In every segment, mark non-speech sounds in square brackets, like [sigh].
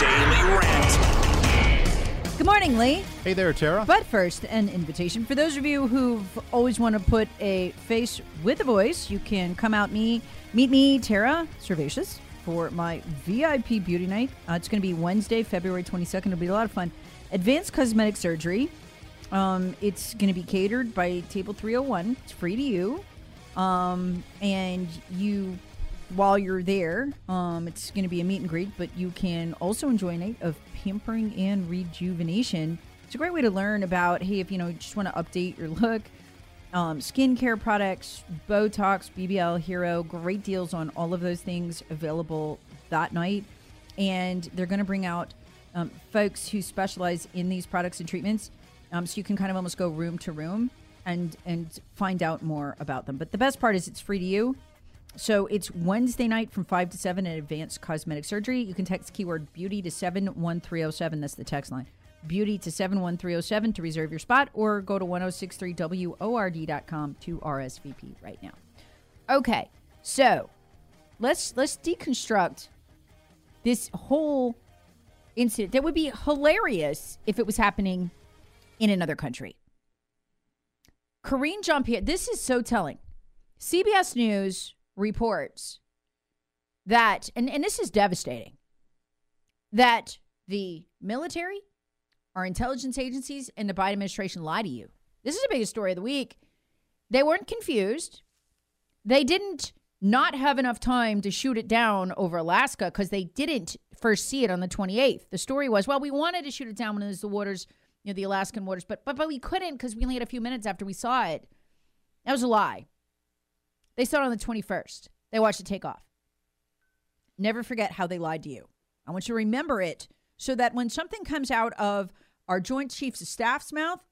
Daily Rant. Good morning, Lee. Hey there, Tara. But first, an invitation for those of you who've always want to put a face with a voice. You can come out me meet me, Tara Servatius, for my VIP beauty night. Uh, it's going to be Wednesday, February twenty second. It'll be a lot of fun. Advanced cosmetic surgery. Um, it's going to be catered by Table Three Hundred One. It's free to you, um, and you while you're there, um, it's going to be a meet and greet, but you can also enjoy a night of pampering and rejuvenation. It's a great way to learn about, hey, if you know, you just want to update your look, um, skincare products, Botox, BBL, Hero, great deals on all of those things available that night. And they're going to bring out um, folks who specialize in these products and treatments. Um, so you can kind of almost go room to room and and find out more about them. But the best part is it's free to you. So it's Wednesday night from 5 to 7 at Advanced Cosmetic Surgery. You can text keyword beauty to 71307. That's the text line. Beauty to 71307 to reserve your spot or go to 1063word.com to RSVP right now. Okay. So, let's let's deconstruct this whole incident. That would be hilarious if it was happening in another country. Karine Jean Pierre, this is so telling. CBS News reports that, and, and this is devastating, that the military, our intelligence agencies, and the Biden administration lie to you. This is the biggest story of the week. They weren't confused. They didn't not have enough time to shoot it down over Alaska because they didn't first see it on the 28th. The story was, well, we wanted to shoot it down when it was the waters, you know, the Alaskan waters, but but, but we couldn't because we only had a few minutes after we saw it. That was a lie. They saw it on the 21st. They watched it take off. Never forget how they lied to you. I want you to remember it so that when something comes out of our Joint Chiefs of Staff's mouth,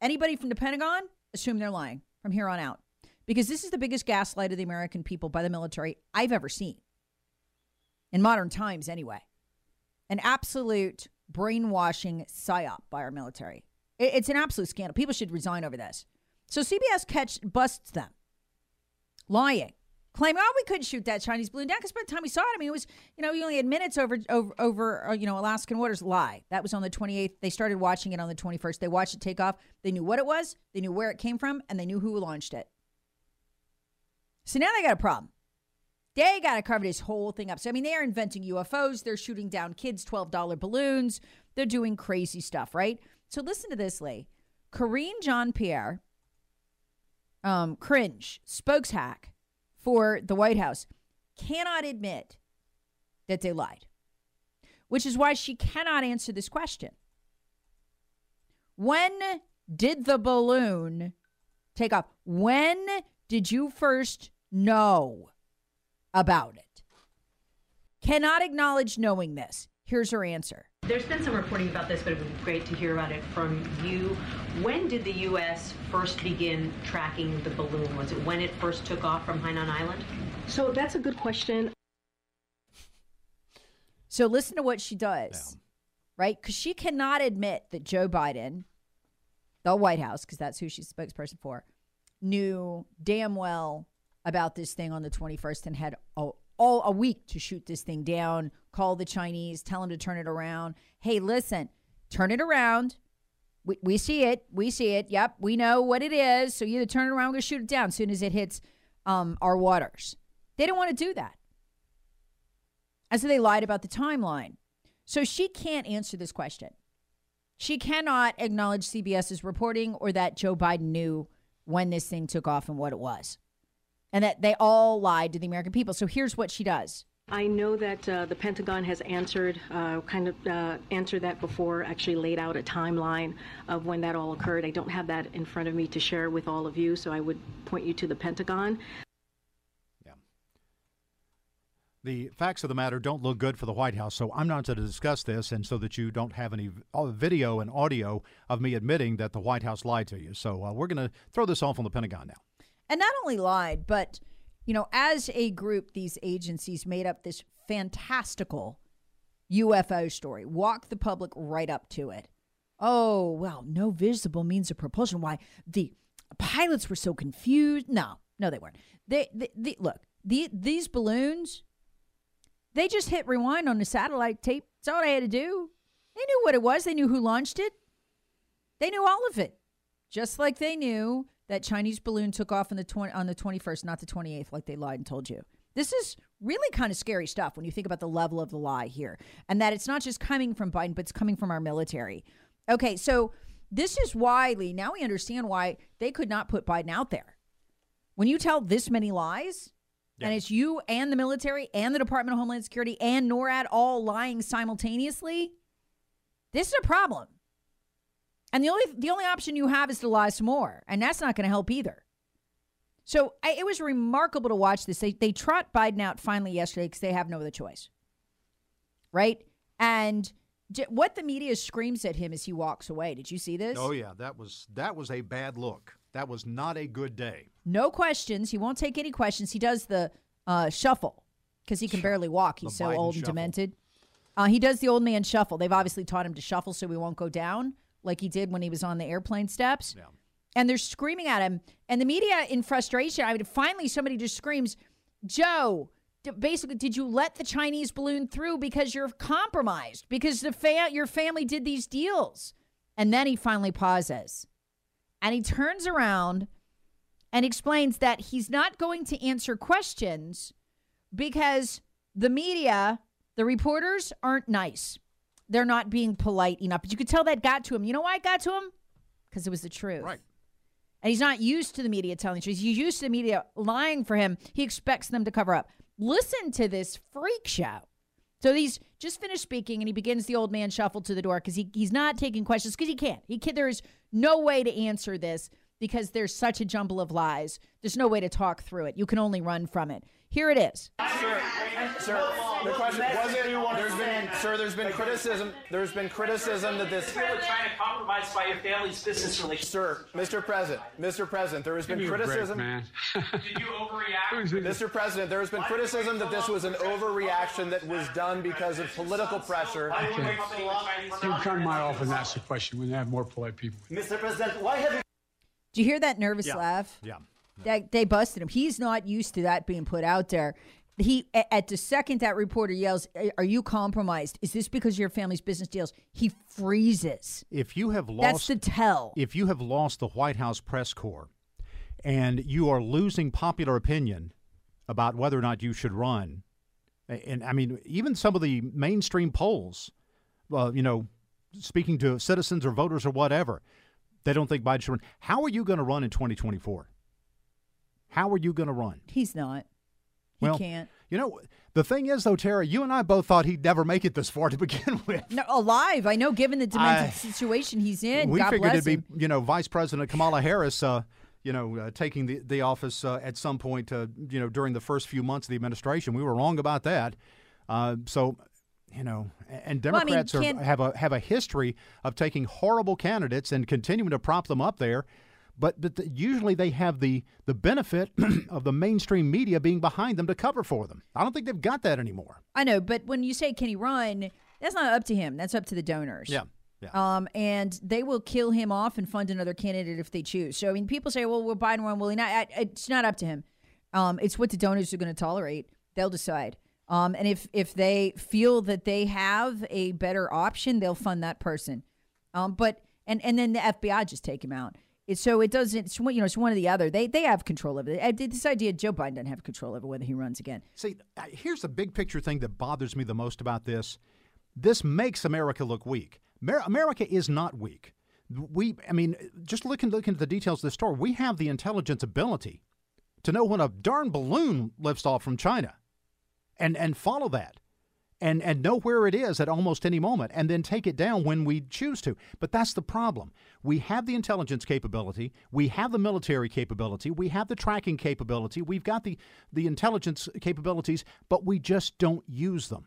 anybody from the Pentagon, assume they're lying from here on out. Because this is the biggest gaslight of the American people by the military I've ever seen. In modern times, anyway. An absolute brainwashing psyop by our military. It's an absolute scandal. People should resign over this. So CBS catch busts them lying, claiming, "Oh, we couldn't shoot that Chinese balloon down because by the time we saw it, I mean, it was you know we only had minutes over over over uh, you know Alaskan waters." Lie. That was on the 28th. They started watching it on the 21st. They watched it take off. They knew what it was. They knew where it came from, and they knew who launched it. So now they got a problem. They got to cover this whole thing up. So I mean, they are inventing UFOs. They're shooting down kids' twelve dollar balloons. They're doing crazy stuff, right? So listen to this, Lee. Karine Jean Pierre um, cringe spokeshack for the White House cannot admit that they lied, which is why she cannot answer this question. When did the balloon take off? When did you first know about it? Cannot acknowledge knowing this. Here's her answer. There's been some reporting about this, but it would be great to hear about it from you. When did the U.S. first begin tracking the balloon? Was it when it first took off from Hainan Island? So that's a good question. So listen to what she does, right? Because she cannot admit that Joe Biden, the White House, because that's who she's spokesperson for, knew damn well about this thing on the 21st and had a, all a week to shoot this thing down, call the Chinese, tell them to turn it around. Hey, listen, turn it around. We, we see it. We see it. Yep. We know what it is. So you either turn it around or shoot it down as soon as it hits um, our waters. They didn't want to do that. And so they lied about the timeline. So she can't answer this question. She cannot acknowledge CBS's reporting or that Joe Biden knew when this thing took off and what it was. And that they all lied to the American people. So here's what she does. I know that uh, the Pentagon has answered, uh, kind of uh, answered that before, actually laid out a timeline of when that all occurred. I don't have that in front of me to share with all of you, so I would point you to the Pentagon. Yeah. the facts of the matter don't look good for the White House. So I'm not going to discuss this, and so that you don't have any uh, video and audio of me admitting that the White House lied to you. So uh, we're going to throw this off on the Pentagon now. And not only lied, but, you know, as a group, these agencies made up this fantastical UFO story, walked the public right up to it. Oh, well, no visible means of propulsion. Why? The pilots were so confused. No, no, they weren't. They, they, they look, the, these balloons they just hit rewind on the satellite tape. That's all they had to do. They knew what it was. They knew who launched it. They knew all of it. Just like they knew that Chinese balloon took off on the 20, on the 21st, not the 28th, like they lied and told you. This is really kind of scary stuff when you think about the level of the lie here, and that it's not just coming from Biden, but it's coming from our military. Okay, so this is why, Lee. Now we understand why they could not put Biden out there. When you tell this many lies, yeah. And it's you and the military and the Department of Homeland Security and NORAD all lying simultaneously. This is a problem. And the only the only option you have is to lie some more, and that's not going to help either. So I, it was remarkable to watch this. They they trot Biden out finally yesterday because they have no other choice, right? And j- what the media screams at him as he walks away. Did you see this? Oh yeah, that was that was a bad look. That was not a good day. No questions. He won't take any questions. He does the uh, shuffle because he can barely walk. He's the so Biden old and demented. Uh, he does the old man shuffle. They've obviously taught him to shuffle so he won't go down like he did when he was on the airplane steps. Yeah. And they're screaming at him. And the media, in frustration, I mean, finally somebody just screams, Joe, basically, did you let the Chinese balloon through because you're compromised? Because the fa- your family did these deals. And then he finally pauses and he turns around and explains that he's not going to answer questions because the media, the reporters aren't nice. They're not being polite enough. But you could tell that got to him. You know why it got to him? Because it was the truth. Right. And he's not used to the media telling the truth. He's used to the media lying for him. He expects them to cover up. Listen to this freak show. So he's just finished speaking and he begins the old man shuffle to the door because he, he's not taking questions because he can't. He can, There's no way to answer this because there's such a jumble of lies. There's no way to talk through it. You can only run from it. Here it is. Sir, sir, the question was it? There's been, sir, there's been criticism. There's been criticism that this. You're trying to compromise by your family's business relations. Sir, Mr. President, Mr. President, there has been criticism. Break, Did you overreact? Mr. President, there has been criticism that this was an overreaction that was done because of political pressure. Okay. You come to my office and ask a question when they have more polite people. Mr. President, why have you? Do you hear that nervous yeah. laugh? Yeah. They, they busted him. He's not used to that being put out there. He at the second that reporter yells, "Are you compromised? Is this because your family's business deals?" He freezes. If you have lost, that's the tell. If you have lost the White House press corps, and you are losing popular opinion about whether or not you should run, and I mean, even some of the mainstream polls, well, you know, speaking to citizens or voters or whatever, they don't think Biden should run. How are you going to run in 2024? How are you going to run? He's not. He well, can't. You know, the thing is, though, Tara, you and I both thought he'd never make it this far to [laughs] begin with. No, alive. I know, given the demented I, situation he's in. We God figured it'd him. be, you know, Vice President Kamala Harris, uh, you know, uh, taking the, the office uh, at some point, uh, you know, during the first few months of the administration. We were wrong about that. Uh, so, you know, and Democrats well, I mean, are, have a have a history of taking horrible candidates and continuing to prop them up there but, but the, usually they have the, the benefit [clears throat] of the mainstream media being behind them to cover for them. I don't think they've got that anymore. I know, but when you say can he run, that's not up to him. That's up to the donors. Yeah. Yeah. Um, and they will kill him off and fund another candidate if they choose. So I mean, people say, "Well, will Biden run? Will he not?" It's not up to him. Um, it's what the donors are going to tolerate. They'll decide. Um, and if if they feel that they have a better option, they'll fund that person. Um, but and and then the FBI just take him out so it doesn't. It's you know, it's one or the other. They they have control of it. This idea Joe Biden doesn't have control over whether he runs again. See, here's the big picture thing that bothers me the most about this. This makes America look weak. Mer- America is not weak. We, I mean, just looking looking at the details of the story, we have the intelligence ability to know when a darn balloon lifts off from China, and and follow that, and and know where it is at almost any moment, and then take it down when we choose to. But that's the problem. We have the intelligence capability, we have the military capability, we have the tracking capability, we've got the the intelligence capabilities, but we just don't use them.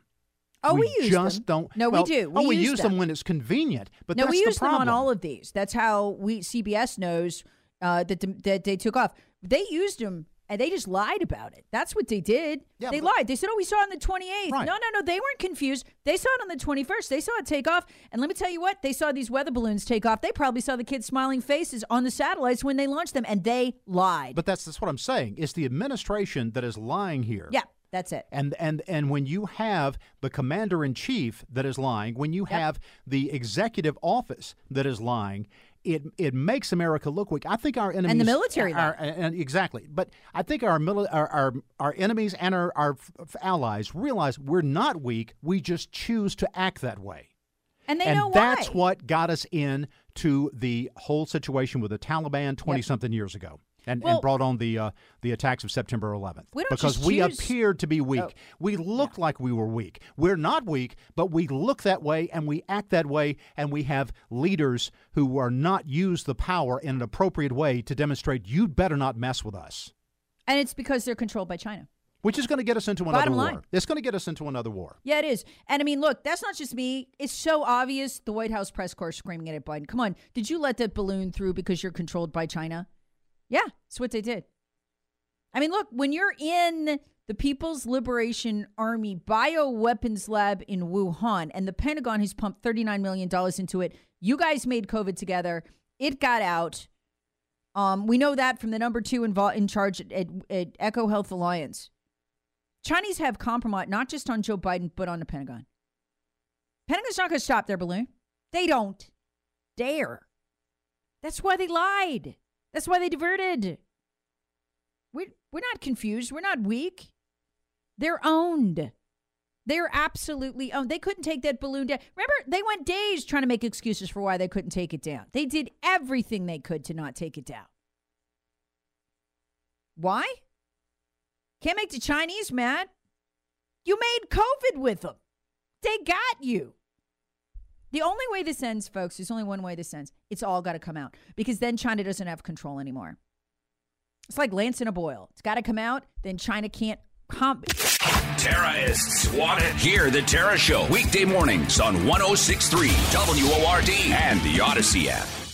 Oh, we, use just them. don't. No, well, we do. oh, We we use use them. them. when it's convenient. But no, that's we the use them on all of these. That's how we CBS knows uh, that that they took off. They used them and they just lied about it. That's what they did. Yeah, they lied. They said, "Oh, we saw it on the 28th." Right. No, no, no. They weren't confused. They saw it on the 21st. They saw it take off. And let me tell you what, they saw these weather balloons take off. They probably saw the kids' smiling faces on the satellites when they launched them, and they lied. But that's that's what I'm saying. It's the administration that is lying here. yeah, that's it. And and and when you have the commander in chief that is lying, when you have the executive office that is lying, it it makes America look weak. I think our enemies and the military are, and exactly. But I think our mili- our, our our enemies and our our allies realize we're not weak. We just choose to act that way. And they know why. and know that's why. what got us into the whole situation with the Taliban 20 something years ago. And, Well- and brought on the uh, the attacks of September 11th We don't because we appeared to be weak. Oh. We looked like we were weak. We're not weak, but we look that way and we act that way, and we have leaders who are not use the power in an appropriate way to demonstrate you'd better not mess with us, And it's because they're controlled by China. which is going to get us into another Bottom war. It's going to get us into another war. Yeah, it is. And I mean, look, that's not just me. It's so obvious. The White House press corps screaming at it, Biden. Come on, did you let that balloon through because you're controlled by China? Yeah, that's what they did. I mean, look, when you're in the People's Liberation Army bioweapons lab in Wuhan and the Pentagon has pumped $39 million into it, you guys made COVID together. It got out. Um, we know that from the number two invo- in charge at, at, at EcoHealth Alliance. Chinese have compromise not just on Joe Biden, but on the Pentagon. Pentagon's not going to stop their balloon. They don't dare. That's why they lied. That's why they diverted. We're, we're not confused. We're not weak. They're owned. They're absolutely owned. They couldn't take that balloon down. Remember, they went days trying to make excuses for why they couldn't take it down. They did everything they could to not take it down. Why? Can't make the Chinese mad. You made COVID with them. They got you. The only way this ends, folks, there's only one way this ends. It's all got to come out because then China doesn't have control anymore. It's like lance in a boil. It's got to come out, then China can't comp. Terrorists want it. Hear the Tara Show weekday mornings on 1063 WORD and the Audacy app.